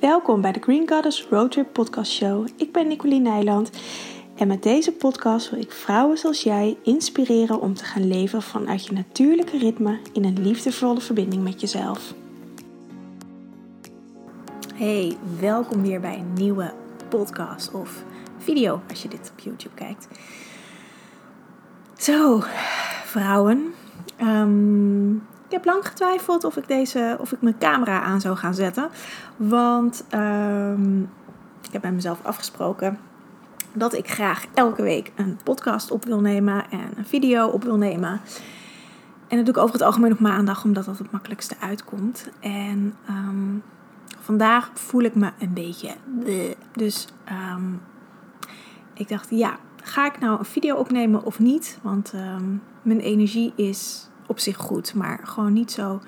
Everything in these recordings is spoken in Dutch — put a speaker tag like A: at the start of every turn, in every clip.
A: Welkom bij de Green Goddess Roadtrip Podcast Show. Ik ben Nicoline Nijland en met deze podcast wil ik vrouwen zoals jij inspireren om te gaan leven vanuit je natuurlijke ritme in een liefdevolle verbinding met jezelf. Hey, welkom weer bij een nieuwe podcast of video als je dit op YouTube kijkt. Zo, vrouwen. Ehm, ik heb lang getwijfeld of ik, deze, of ik mijn camera aan zou gaan zetten. Want um, ik heb bij mezelf afgesproken dat ik graag elke week een podcast op wil nemen en een video op wil nemen. En dat doe ik over het algemeen op maandag, omdat dat het makkelijkste uitkomt. En um, vandaag voel ik me een beetje. Dus um, ik dacht, ja, ga ik nou een video opnemen of niet? Want mijn energie is op zich goed, maar gewoon niet zo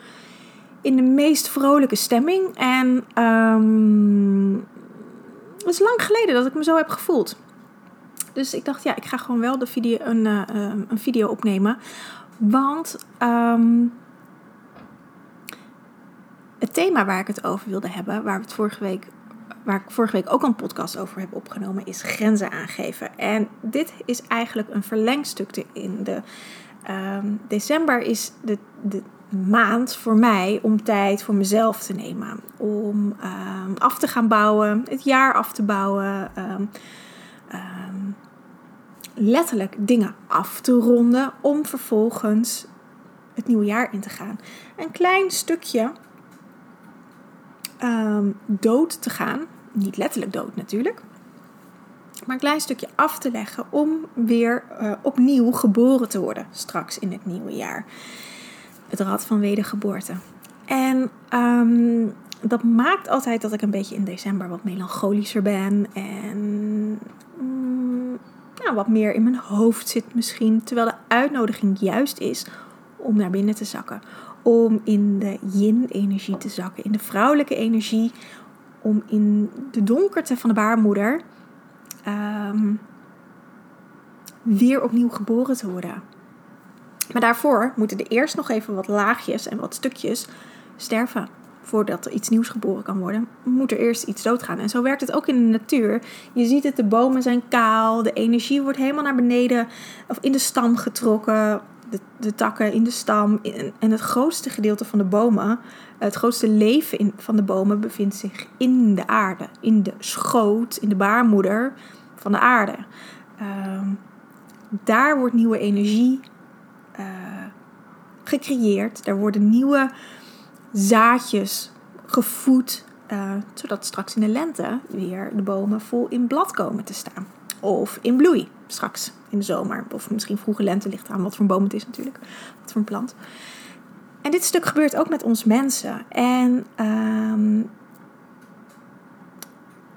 A: in de meest vrolijke stemming. En um, het is lang geleden dat ik me zo heb gevoeld. Dus ik dacht, ja, ik ga gewoon wel de video, een, uh, een video opnemen. Want um, het thema waar ik het over wilde hebben, waar we het vorige week waar ik vorige week ook een podcast over heb opgenomen, is grenzen aangeven. En dit is eigenlijk een verlengstuk in de. Um, december is de, de maand voor mij om tijd voor mezelf te nemen. Om um, af te gaan bouwen, het jaar af te bouwen. Um, letterlijk dingen af te ronden om vervolgens het nieuwe jaar in te gaan. Een klein stukje dood te gaan niet letterlijk dood natuurlijk. Maar een klein stukje af te leggen om weer uh, opnieuw geboren te worden straks in het nieuwe jaar. Het rad van wedergeboorte. En um, dat maakt altijd dat ik een beetje in december wat melancholischer ben. En mm, nou, wat meer in mijn hoofd zit misschien. Terwijl de uitnodiging juist is om naar binnen te zakken. Om in de yin-energie te zakken. In de vrouwelijke energie om in de donkerte van de baarmoeder um, weer opnieuw geboren te worden. Maar daarvoor moeten er eerst nog even wat laagjes en wat stukjes sterven. Voordat er iets nieuws geboren kan worden, moet er eerst iets doodgaan. En zo werkt het ook in de natuur. Je ziet het, de bomen zijn kaal, de energie wordt helemaal naar beneden of in de stam getrokken de, de takken in de stam. En het grootste gedeelte van de bomen, het grootste leven in, van de bomen bevindt zich in de aarde. In de schoot, in de baarmoeder van de aarde. Uh, daar wordt nieuwe energie uh, gecreëerd. Daar worden nieuwe zaadjes gevoed. Uh, zodat straks in de lente weer de bomen vol in blad komen te staan. Of in bloei straks in de zomer. Of misschien vroege lente ligt aan wat voor een boom het is natuurlijk. Wat voor een plant. En dit stuk gebeurt ook met ons mensen. En um,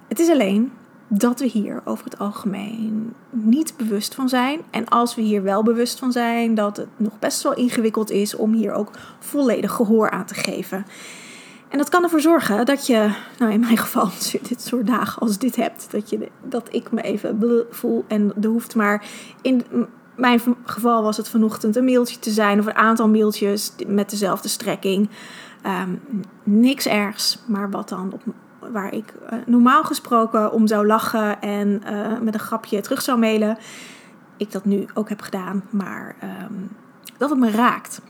A: het is alleen dat we hier over het algemeen niet bewust van zijn. En als we hier wel bewust van zijn, dat het nog best wel ingewikkeld is om hier ook volledig gehoor aan te geven. En dat kan ervoor zorgen dat je, nou in mijn geval, als je dit soort dagen als dit hebt, dat, je, dat ik me even voel en er hoeft maar in mijn geval was het vanochtend een mailtje te zijn of een aantal mailtjes met dezelfde strekking. Um, niks ergs, maar wat dan op, waar ik uh, normaal gesproken om zou lachen en uh, met een grapje terug zou mailen, ik dat nu ook heb gedaan, maar um, dat het me raakt.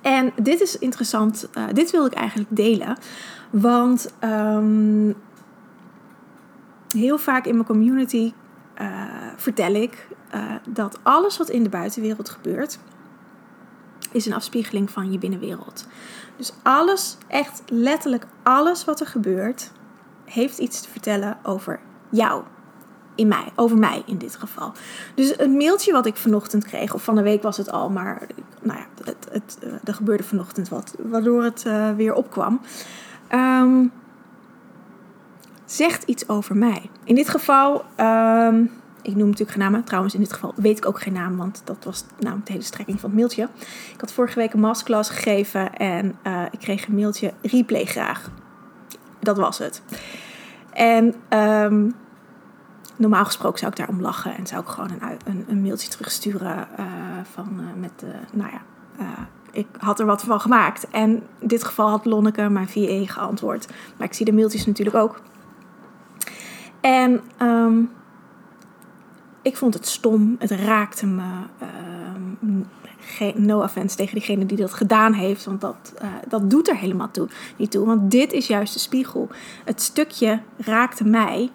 A: En dit is interessant, uh, dit wil ik eigenlijk delen. Want um, heel vaak in mijn community vertel ik uh, dat alles wat in de buitenwereld gebeurt, is een afspiegeling van je binnenwereld. Dus alles, echt letterlijk alles wat er gebeurt, heeft iets te vertellen over jou in mij, over mij in dit geval. Dus het mailtje wat ik vanochtend kreeg, of van de week was het al, maar nou ja, het, het, eh, er gebeurde vanochtend wat, waardoor het uh, weer opkwam. Um, zegt iets over mij. In dit geval, um, ik noem natuurlijk geen namen. Trouwens, in dit geval weet ik ook geen naam, want dat was namelijk de hele strekking van het mailtje. Ik had vorige week een masterclass gegeven en uh, ik kreeg een mailtje replay graag. Dat was het. En um, normaal gesproken zou ik daarom lachen en zou ik gewoon een, een, een mailtje terugsturen uh, van, uh, met, nou ja, ik had er wat van gemaakt. En in dit geval had Lonneke, mijn VA, geantwoord. Maar ik zie de mailtjes natuurlijk ook. En ehm, ik vond het stom. Het raakte me. Um, no offense tegen diegene die dat gedaan heeft. Want dat, uh, dat doet er helemaal toe, niet toe. Want dit is juist de spiegel. Het stukje raakte mij.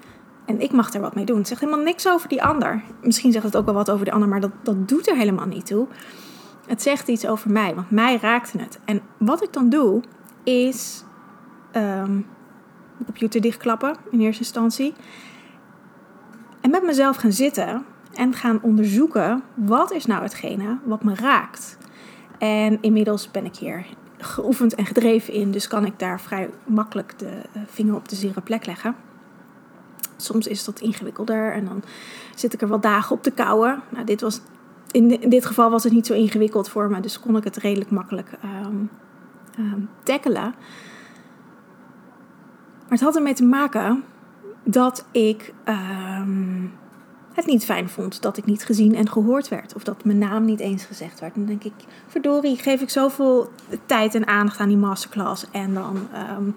A: En ik mag er wat mee doen. Het zegt helemaal niks over die ander. Misschien zegt het ook wel wat over de ander, maar dat, dat doet er helemaal niet toe. Het zegt iets over mij, want mij raakte het. En wat ik dan doe, is um, de computer dichtklappen in eerste instantie. En met mezelf gaan zitten en gaan onderzoeken wat is nou hetgene wat me raakt. En inmiddels ben ik hier geoefend en gedreven in, dus kan ik daar vrij makkelijk de eh, vinger op de zere plek leggen. Soms is dat ingewikkelder en dan zit ik er wat dagen op te kouwen. Nou, dit was, in, dit geval was het niet zo ingewikkeld voor me, dus kon ik het redelijk makkelijk um, um, tackelen. Maar het had ermee te maken dat ik um, het niet fijn vond dat ik niet gezien en gehoord werd. Of dat mijn naam niet eens gezegd werd. Dan denk ik, verdorie, geef ik zoveel tijd en aandacht aan die masterclass. En dan um,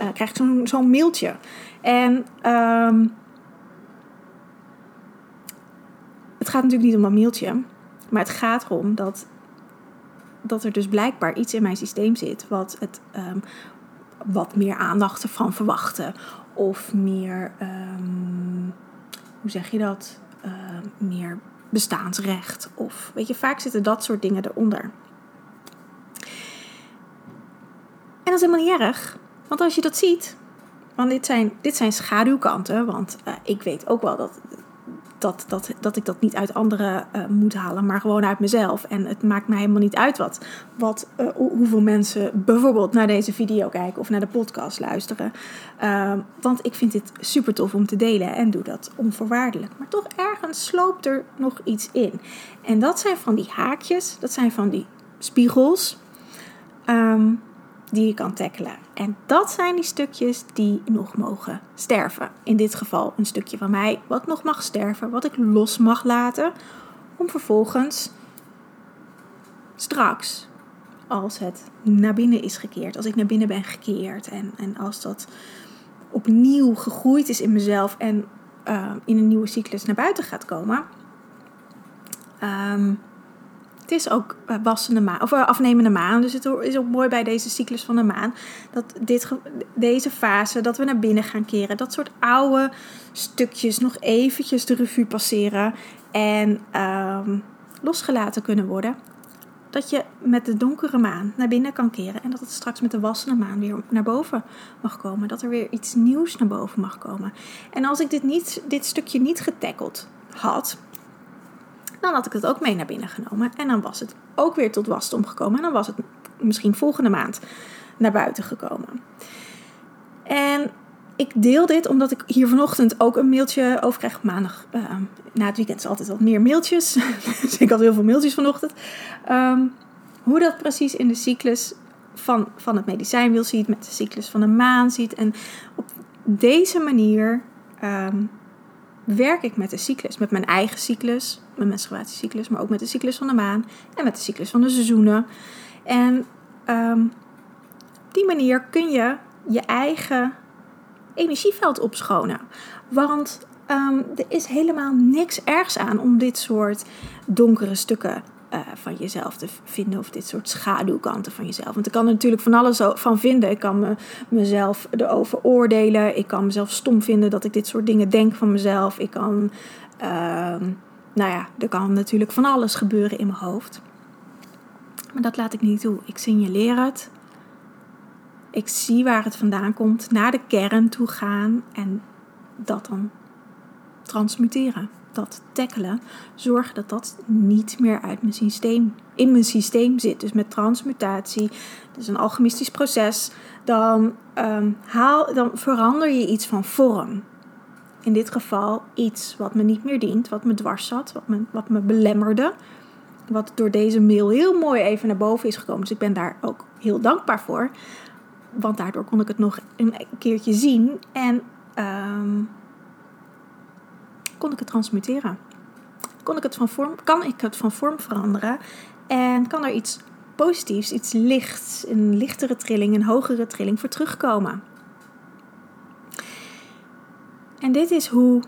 A: uh, krijg ik zo'n zo'n mailtje. En um, het gaat natuurlijk niet om een mailtje. Maar het gaat erom dat, dat er dus blijkbaar iets in mijn systeem zit wat het wat meer aandacht ervan verwachten. Of meer, um, hoe zeg je dat? Uh, meer bestaansrecht. Of weet je, vaak zitten dat soort dingen eronder. En dat is helemaal niet erg. Want als je dat ziet, want dit zijn, dit zijn schaduwkanten. Want uh, ik weet ook wel dat dat, dat, dat ik dat niet uit anderen uh, moet halen, maar gewoon uit mezelf. En het maakt mij helemaal niet uit wat, wat uh, hoeveel mensen bijvoorbeeld naar deze video kijken of naar de podcast luisteren. Uh, want ik vind dit super tof om te delen en doe dat onvoorwaardelijk. Maar toch ergens sloopt er nog iets in. En dat zijn van die haakjes, dat zijn van die spiegels. Um, die je kan tackelen. En dat zijn die stukjes die nog mogen sterven. In dit geval een stukje van mij wat nog mag sterven, wat ik los mag laten, om vervolgens straks, als het naar binnen is gekeerd, als ik naar binnen ben gekeerd en, en als dat opnieuw gegroeid is in mezelf en uh, in een nieuwe cyclus naar buiten gaat komen. Um, het is ook eh, wassende maan, of eh, afnemende maan. Dus het is ook mooi bij deze cyclus van de maan. Dat dit, deze fase, dat we naar binnen gaan keren. Dat soort oude stukjes nog eventjes de revue passeren. En um, losgelaten kunnen worden. Dat je met de donkere maan naar binnen kan keren. En dat het straks met de wassende maan weer naar boven mag komen. Dat er weer iets nieuws naar boven mag komen. En als ik dit, niet, dit stukje niet getackeld had dan had ik het ook mee naar binnen genomen. En dan was het ook weer tot wasdom gekomen. En dan was het misschien volgende maand naar buiten gekomen. En ik deel dit omdat ik hier vanochtend ook een mailtje over krijg. Maandag uh, na het weekend is altijd wat meer mailtjes. dus ik had heel veel mailtjes vanochtend. Um, hoe dat precies in de cyclus van, van het medicijnwiel ziet, met de cyclus van de maan ziet. En op deze manier um, werk ik met de cyclus, met mijn eigen cyclus, mijn menstruatiecyclus, maar ook met de cyclus van de maan en met de cyclus van de seizoenen. En um, op die manier kun je je eigen energieveld opschonen. Want um, er is helemaal niks ergs aan om dit soort donkere stukken uh, van jezelf te vinden. Of dit soort schaduwkanten van jezelf. Want ik kan er natuurlijk van alles van vinden. Ik kan me, mezelf erover oordelen. Ik kan mezelf stom vinden dat ik dit soort dingen denk van mezelf. Ik kan, uh, nou ja, er kan natuurlijk van alles gebeuren in mijn hoofd. Maar dat laat ik niet toe. Ik signaleer het. Ik zie waar het vandaan komt. Naar de kern toe gaan. En dat dan transmuteren dat tackelen, zorgen dat dat niet meer uit mijn systeem, in mijn systeem zit. Dus met transmutatie, dat is een alchemistisch proces, dan, um, haal, dan verander je iets van vorm. In dit geval iets wat me niet meer dient, wat me dwars zat, wat me, wat me belemmerde. Wat door deze mail heel mooi even naar boven is gekomen. Dus ik ben daar ook heel dankbaar voor. Want daardoor kon ik het nog een keertje zien. En um, kon ik het transmuteren. Kon ik het van vorm, kan ik het van vorm veranderen en kan er iets positiefs, iets lichts, een lichtere trilling, een hogere trilling voor terugkomen. En dit is hoe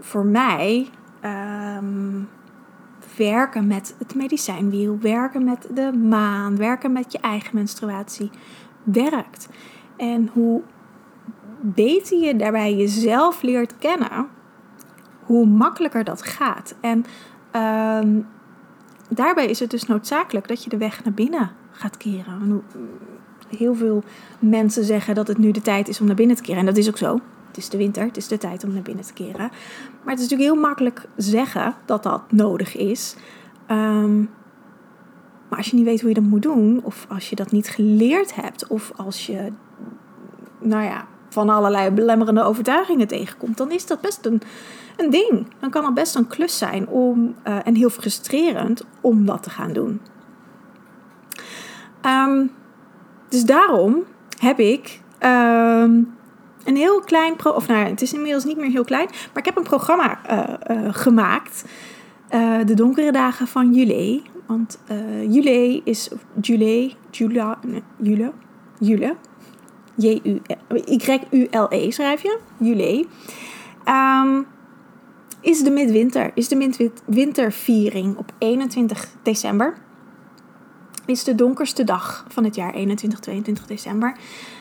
A: voor mij ehm, werken met het medicijnwiel, werken met de maan, werken met je eigen menstruatie werkt. En hoe beter je daarbij jezelf leert kennen, hoe makkelijker dat gaat. En ehm, daarbij is het dus noodzakelijk dat je de weg naar binnen gaat keren. Heel veel mensen zeggen dat het nu de tijd is om naar binnen te keren. En dat is ook zo. Het is de winter, het is de tijd om naar binnen te keren. Maar het is natuurlijk heel makkelijk zeggen dat dat nodig is. Ehm, maar als je niet weet hoe je dat moet doen, of als je dat niet geleerd hebt, of als je, nou ja, van allerlei belemmerende overtuigingen tegenkomt, dan is dat best een, een ding. Dan kan het best een klus zijn om, uh, en heel frustrerend om dat te gaan doen. Um, dus daarom heb ik um, een heel klein, pro of nou, het is inmiddels niet meer heel klein, maar ik heb een programma uh, uh, gemaakt. de donkere dagen van juli. Want juli is juli, jula, nee, jule, jule, J-U-L-E schrijf je, juli. Um, is de midwinter, is de midwinterviering op 21 december. Is de donkerste dag van het jaar, 21, 22 december.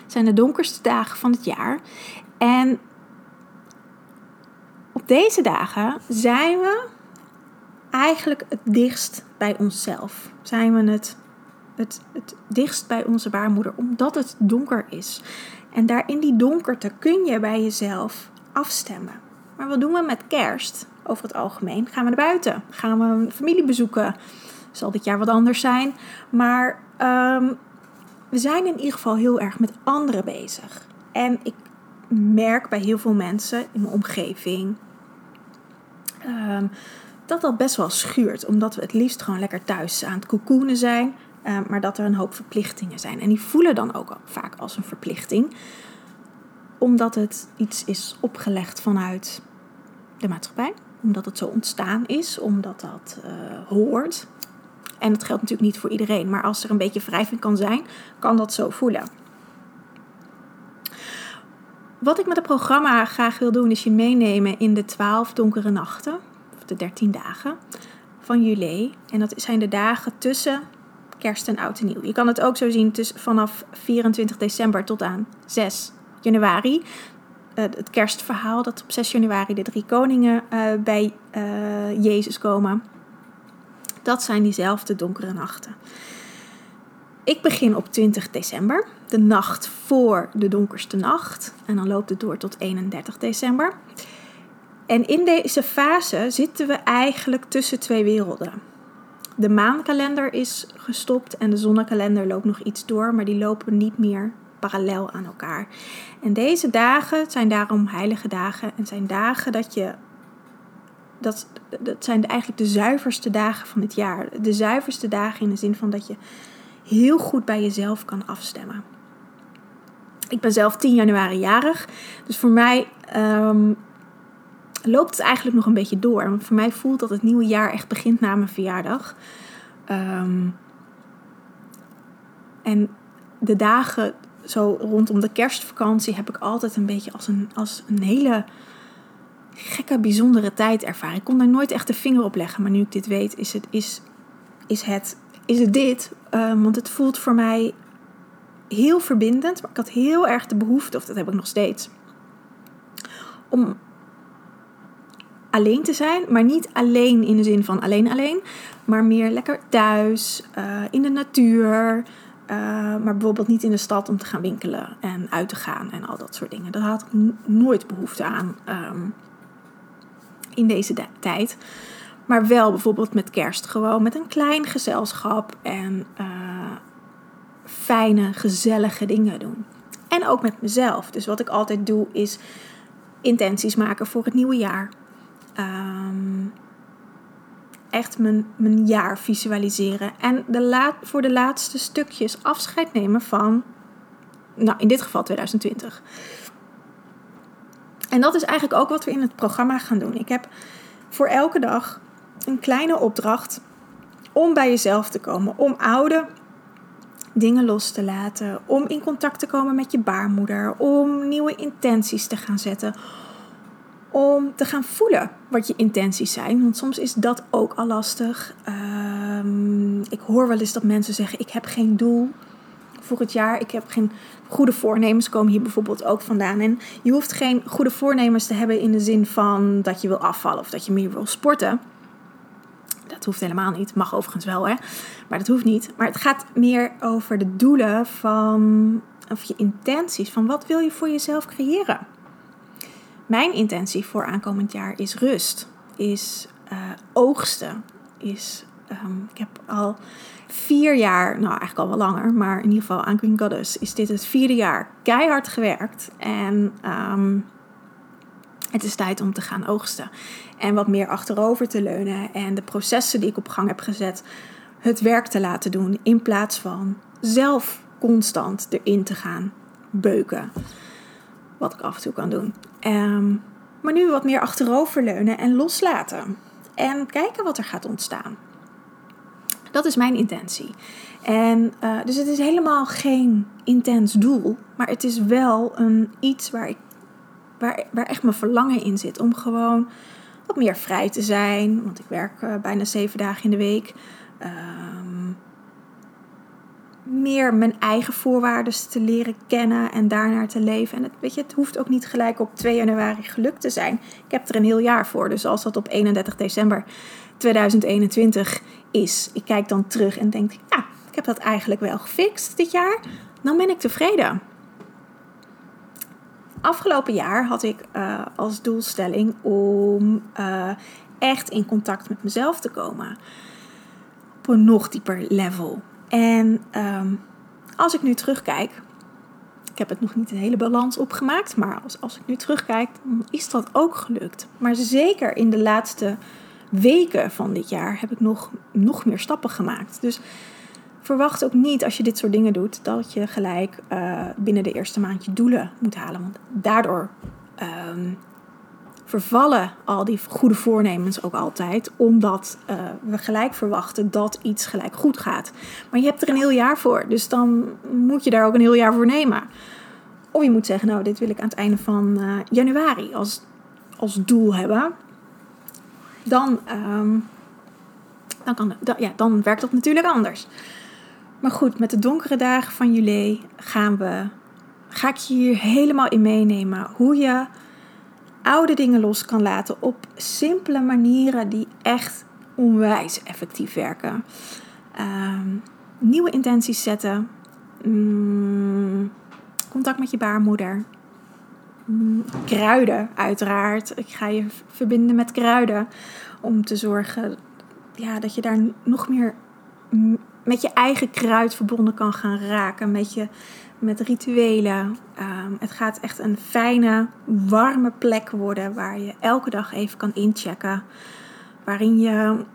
A: Zijn de donkerste dagen van het jaar. En op deze dagen zijn we eigenlijk het dichtst bij onszelf. Zijn we het, het, het dichtst bij onze baarmoeder, omdat het donker is. En daar in die donkerte kun je bij jezelf afstemmen. Maar wat doen we met kerst over het algemeen? Gaan we naar buiten? Gaan we een familie bezoeken? Zal dit jaar wat anders zijn. Maar um, we zijn in ieder geval heel erg met anderen bezig. En ik merk bij heel veel mensen in mijn omgeving um, dat dat best wel schuurt. Omdat we het liefst gewoon lekker thuis aan het cocoonen zijn. Um, maar dat er een hoop verplichtingen zijn. En die voelen dan ook vaak als een verplichting omdat het iets is opgelegd vanuit de maatschappij. Omdat het zo ontstaan is, omdat dat uh, hoort. En dat geldt natuurlijk niet voor iedereen, maar als er een beetje wrijving kan zijn, kan dat zo voelen. Wat ik met het programma graag wil doen, is je meenemen in de 12 donkere nachten, of de 13 dagen van juli. En dat zijn de dagen tussen kerst en oud en nieuw. Je kan het ook zo zien tussen vanaf 24 december tot aan 6 januari. Uh, het kerstverhaal dat op 6 januari de drie koningen uh, bij uh, Jezus komen. Dat zijn diezelfde donkere nachten. Ik begin op 20 december, de nacht voor de donkerste nacht. En dan loopt het door tot 31 december. En in deze fase zitten we eigenlijk tussen twee werelden. De maankalender is gestopt en de zonnekalender loopt nog iets door, maar die lopen niet meer parallel aan elkaar. En deze dagen zijn daarom heilige dagen en zijn dagen dat je. Dat, dat zijn eigenlijk de zuiverste dagen van het jaar. De zuiverste dagen in de zin van dat je heel goed bij jezelf kan afstemmen. Ik ben zelf 10 januari jarig. Dus voor mij um, loopt het eigenlijk nog een beetje door. Want voor mij voelt dat het nieuwe jaar echt begint na mijn verjaardag. Um, en de dagen zo rondom de kerstvakantie heb ik altijd een beetje als een, als een hele gekke, bijzondere tijd ervaren. Ik kon daar nooit echt de vinger op leggen, maar nu ik dit weet, is het, is, is het, is het dit. Um, want het voelt voor mij heel verbindend, maar ik had heel erg de behoefte, of dat heb ik nog steeds, om alleen te zijn, maar niet alleen in de zin van alleen alleen, maar meer lekker thuis, uh, in de natuur, uh, maar bijvoorbeeld niet in de stad om te gaan winkelen en uit te gaan en al dat soort dingen. Daar had ik nooit behoefte aan um, in deze tijd. Maar wel bijvoorbeeld met kerst gewoon met een klein gezelschap en uh, fijne, gezellige dingen doen. En ook met mezelf. Dus wat ik altijd doe is intenties maken voor het nieuwe jaar. Um, echt mijn, mijn jaar visualiseren. En de laat, voor de laatste stukjes afscheid nemen van, nou in dit geval 2020. En dat is eigenlijk ook wat we in het programma gaan doen. Ik heb voor elke dag een kleine opdracht om bij jezelf te komen. Om oude dingen los te laten, om in contact te komen met je baarmoeder, om nieuwe intenties te gaan zetten, om te gaan voelen wat je intenties zijn. Want soms is dat ook al lastig. Ehm, ik hoor wel eens dat mensen zeggen: Ik heb geen doel voor het jaar. Ik heb geen goede voornemens. Komen hier bijvoorbeeld ook vandaan. En je hoeft geen goede voornemens te hebben in de zin van dat je wil afvallen of dat je meer wil sporten. Dat hoeft helemaal niet. Mag overigens wel, hè. Maar dat hoeft niet. Maar het gaat meer over de doelen van, of je intenties. Van wat wil je voor jezelf creëren? Mijn intentie voor aankomend jaar is rust. Is uh, oogsten. Is, um, ik heb al vier jaar, nou eigenlijk al wel langer, maar in ieder geval aan Queen Goddess is dit het vierde jaar keihard gewerkt. En um, het is tijd om te gaan oogsten. En wat meer achterover te leunen. En de processen die ik op gang heb gezet, het werk te laten doen. In plaats van zelf constant erin te gaan beuken. Wat ik af en toe kan doen. Um, maar nu wat meer achterover leunen en loslaten. En kijken wat er gaat ontstaan. Dat is mijn intentie. En uh, dus het is helemaal geen intens doel, maar het is wel een iets waar, ik, waar, waar echt mijn verlangen in zit. Om gewoon wat meer vrij te zijn. Want ik werk uh, bijna zeven dagen in de week. Um, meer mijn eigen voorwaarden te leren kennen en daarnaar te leven. En het, weet je, het hoeft ook niet gelijk op 2 januari gelukt te zijn. Ik heb er een heel jaar voor. Dus als dat op 31 december 2021 is, ik kijk dan terug en denk: ja, ik heb dat eigenlijk wel gefixt dit jaar. Dan ben ik tevreden. Afgelopen jaar had ik uh, als doelstelling om uh, echt in contact met mezelf te komen. Op een nog dieper level. En um, als ik nu terugkijk, ik heb het nog niet een hele balans opgemaakt, maar als, als ik nu terugkijk, is dat ook gelukt. Maar zeker in de laatste weken van dit jaar heb ik nog, nog meer stappen gemaakt. Dus verwacht ook niet als je dit soort dingen doet dat je gelijk uh, binnen de eerste maand je doelen moet halen. Want daardoor um, vervallen al die goede voornemens ook altijd, omdat uh, we gelijk verwachten dat iets gelijk goed gaat. Maar je hebt er een heel jaar voor, dus dan moet je daar ook een heel jaar voor nemen. Of je moet zeggen, nou, dit wil ik aan het einde van uh, januari als, als doel hebben. Dan, um, dan, kan, ja, dan werkt dat natuurlijk anders. Maar goed, met de donkere dagen van juli gaan we, ga ik je hier helemaal in meenemen hoe je oude dingen los kan laten op simpele manieren die echt onwijs effectief werken. Um, nieuwe intenties zetten. Mm, contact met je baarmoeder. Kruiden, uiteraard. Ik ga je verbinden met kruiden om te zorgen ja, dat je daar nog meer met je eigen kruid verbonden kan gaan raken. Met je met rituelen. Um, het gaat echt een fijne, warme plek worden waar je elke dag even kan inchecken. Waarin je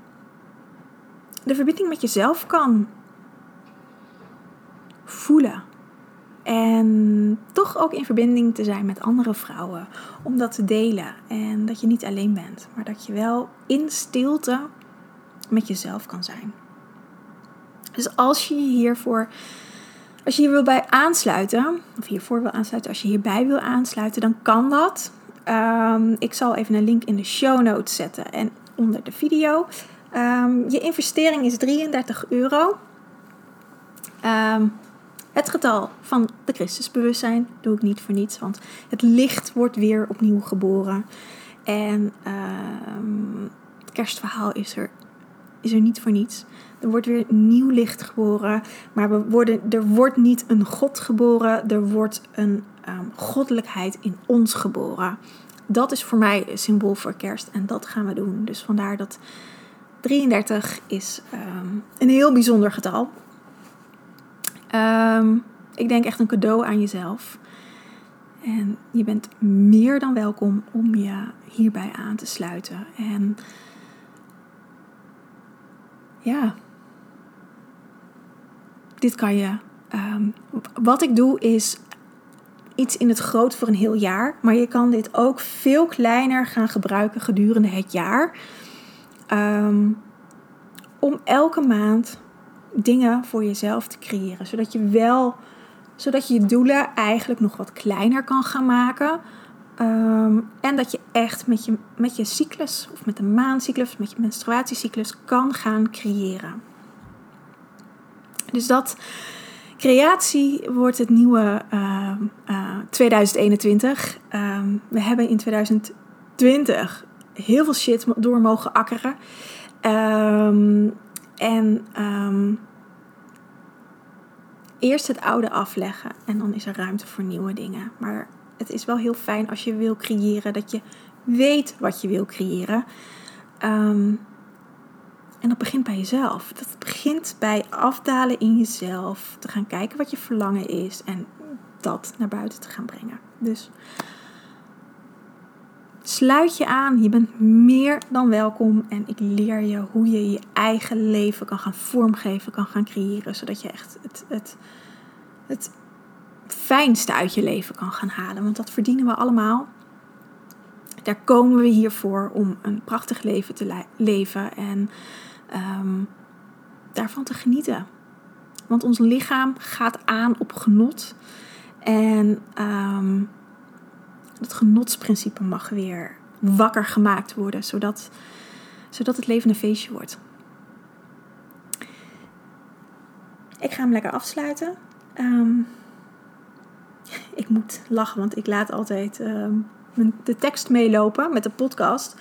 A: de verbinding met jezelf kan voelen. En toch ook in verbinding te zijn met andere vrouwen. Om dat te delen. En dat je niet alleen bent. Maar dat je wel in stilte met jezelf kan zijn. Dus als je hiervoor als je hier wil bij aansluiten, of hiervoor wil aansluiten, als je hierbij wil aansluiten, dan kan dat. Um, ik zal even een link in de show notes zetten en onder de video. Um, je investering is 33 euro. Um, het getal van de Christusbewustzijn doe ik niet voor niets, want het licht wordt weer opnieuw geboren. En het kerstverhaal is er, is er niet voor niets. Er wordt weer nieuw licht geboren. Maar we worden, er wordt niet een God geboren. Er wordt een um, goddelijkheid in ons geboren. Dat is voor mij een symbool voor kerst. En dat gaan we doen. Dus vandaar dat 33 is um, een heel bijzonder getal. Um, ik denk echt een cadeau aan jezelf. En je bent meer dan welkom om je hierbij aan te sluiten. En ja, dit kan je. Um, wat ik doe is iets in het groot voor een heel jaar. Maar je kan dit ook veel kleiner gaan gebruiken gedurende het jaar. Um, om elke maand dingen voor jezelf te creëren. Zodat je wel, zodat je je doelen eigenlijk nog wat kleiner kan gaan maken. Ehm, en dat je echt met je, met je cyclus, of met de maandcyclus, met je menstruatiecyclus kan gaan creëren. Dus dat creatie wordt het nieuwe uh, uh, 2021. Um, we hebben in 2020 heel veel shit door mogen akkeren. En um, eerst het oude afleggen en dan is er ruimte voor nieuwe dingen. Maar het is wel heel fijn als je wil creëren, dat je weet wat je wil creëren. Um, en dat begint bij jezelf. Dat begint bij afdalen in jezelf. Te gaan kijken wat je verlangen is en dat naar buiten te gaan brengen. Dus sluit je aan. Je bent meer dan welkom. En ik leer je hoe je je eigen leven kan gaan vormgeven, kan gaan creëren. Zodat je echt het, het, het fijnste uit je leven kan gaan halen. Want dat verdienen we allemaal. Daar komen we hiervoor om een prachtig leven te leven en um, daarvan te genieten. Want ons lichaam gaat aan op genot. En um, het genotsprincipe mag weer wakker gemaakt worden, zodat, zodat het leven een feestje wordt. Ik ga hem lekker afsluiten. Um, ik moet lachen, want ik laat altijd um, de tekst meelopen met de podcast.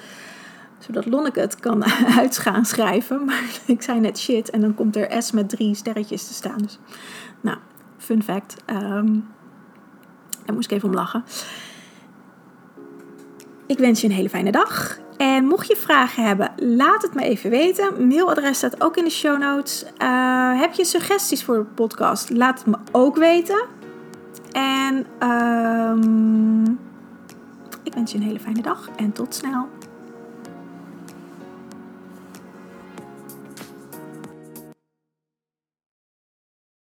A: Zodat Lonneke het kan uit gaan schrijven. Maar ik zei net shit en dan komt er S met drie sterretjes te staan. Dus, nou, fun fact. Um, daar moest ik even om lachen. Ik wens je een hele fijne dag. En mocht je vragen hebben, laat het me even weten. Mailadres staat ook in de show notes. Uh, heb je suggesties voor de podcast? Laat het me ook weten. En um, ik wens je een hele fijne dag en tot snel.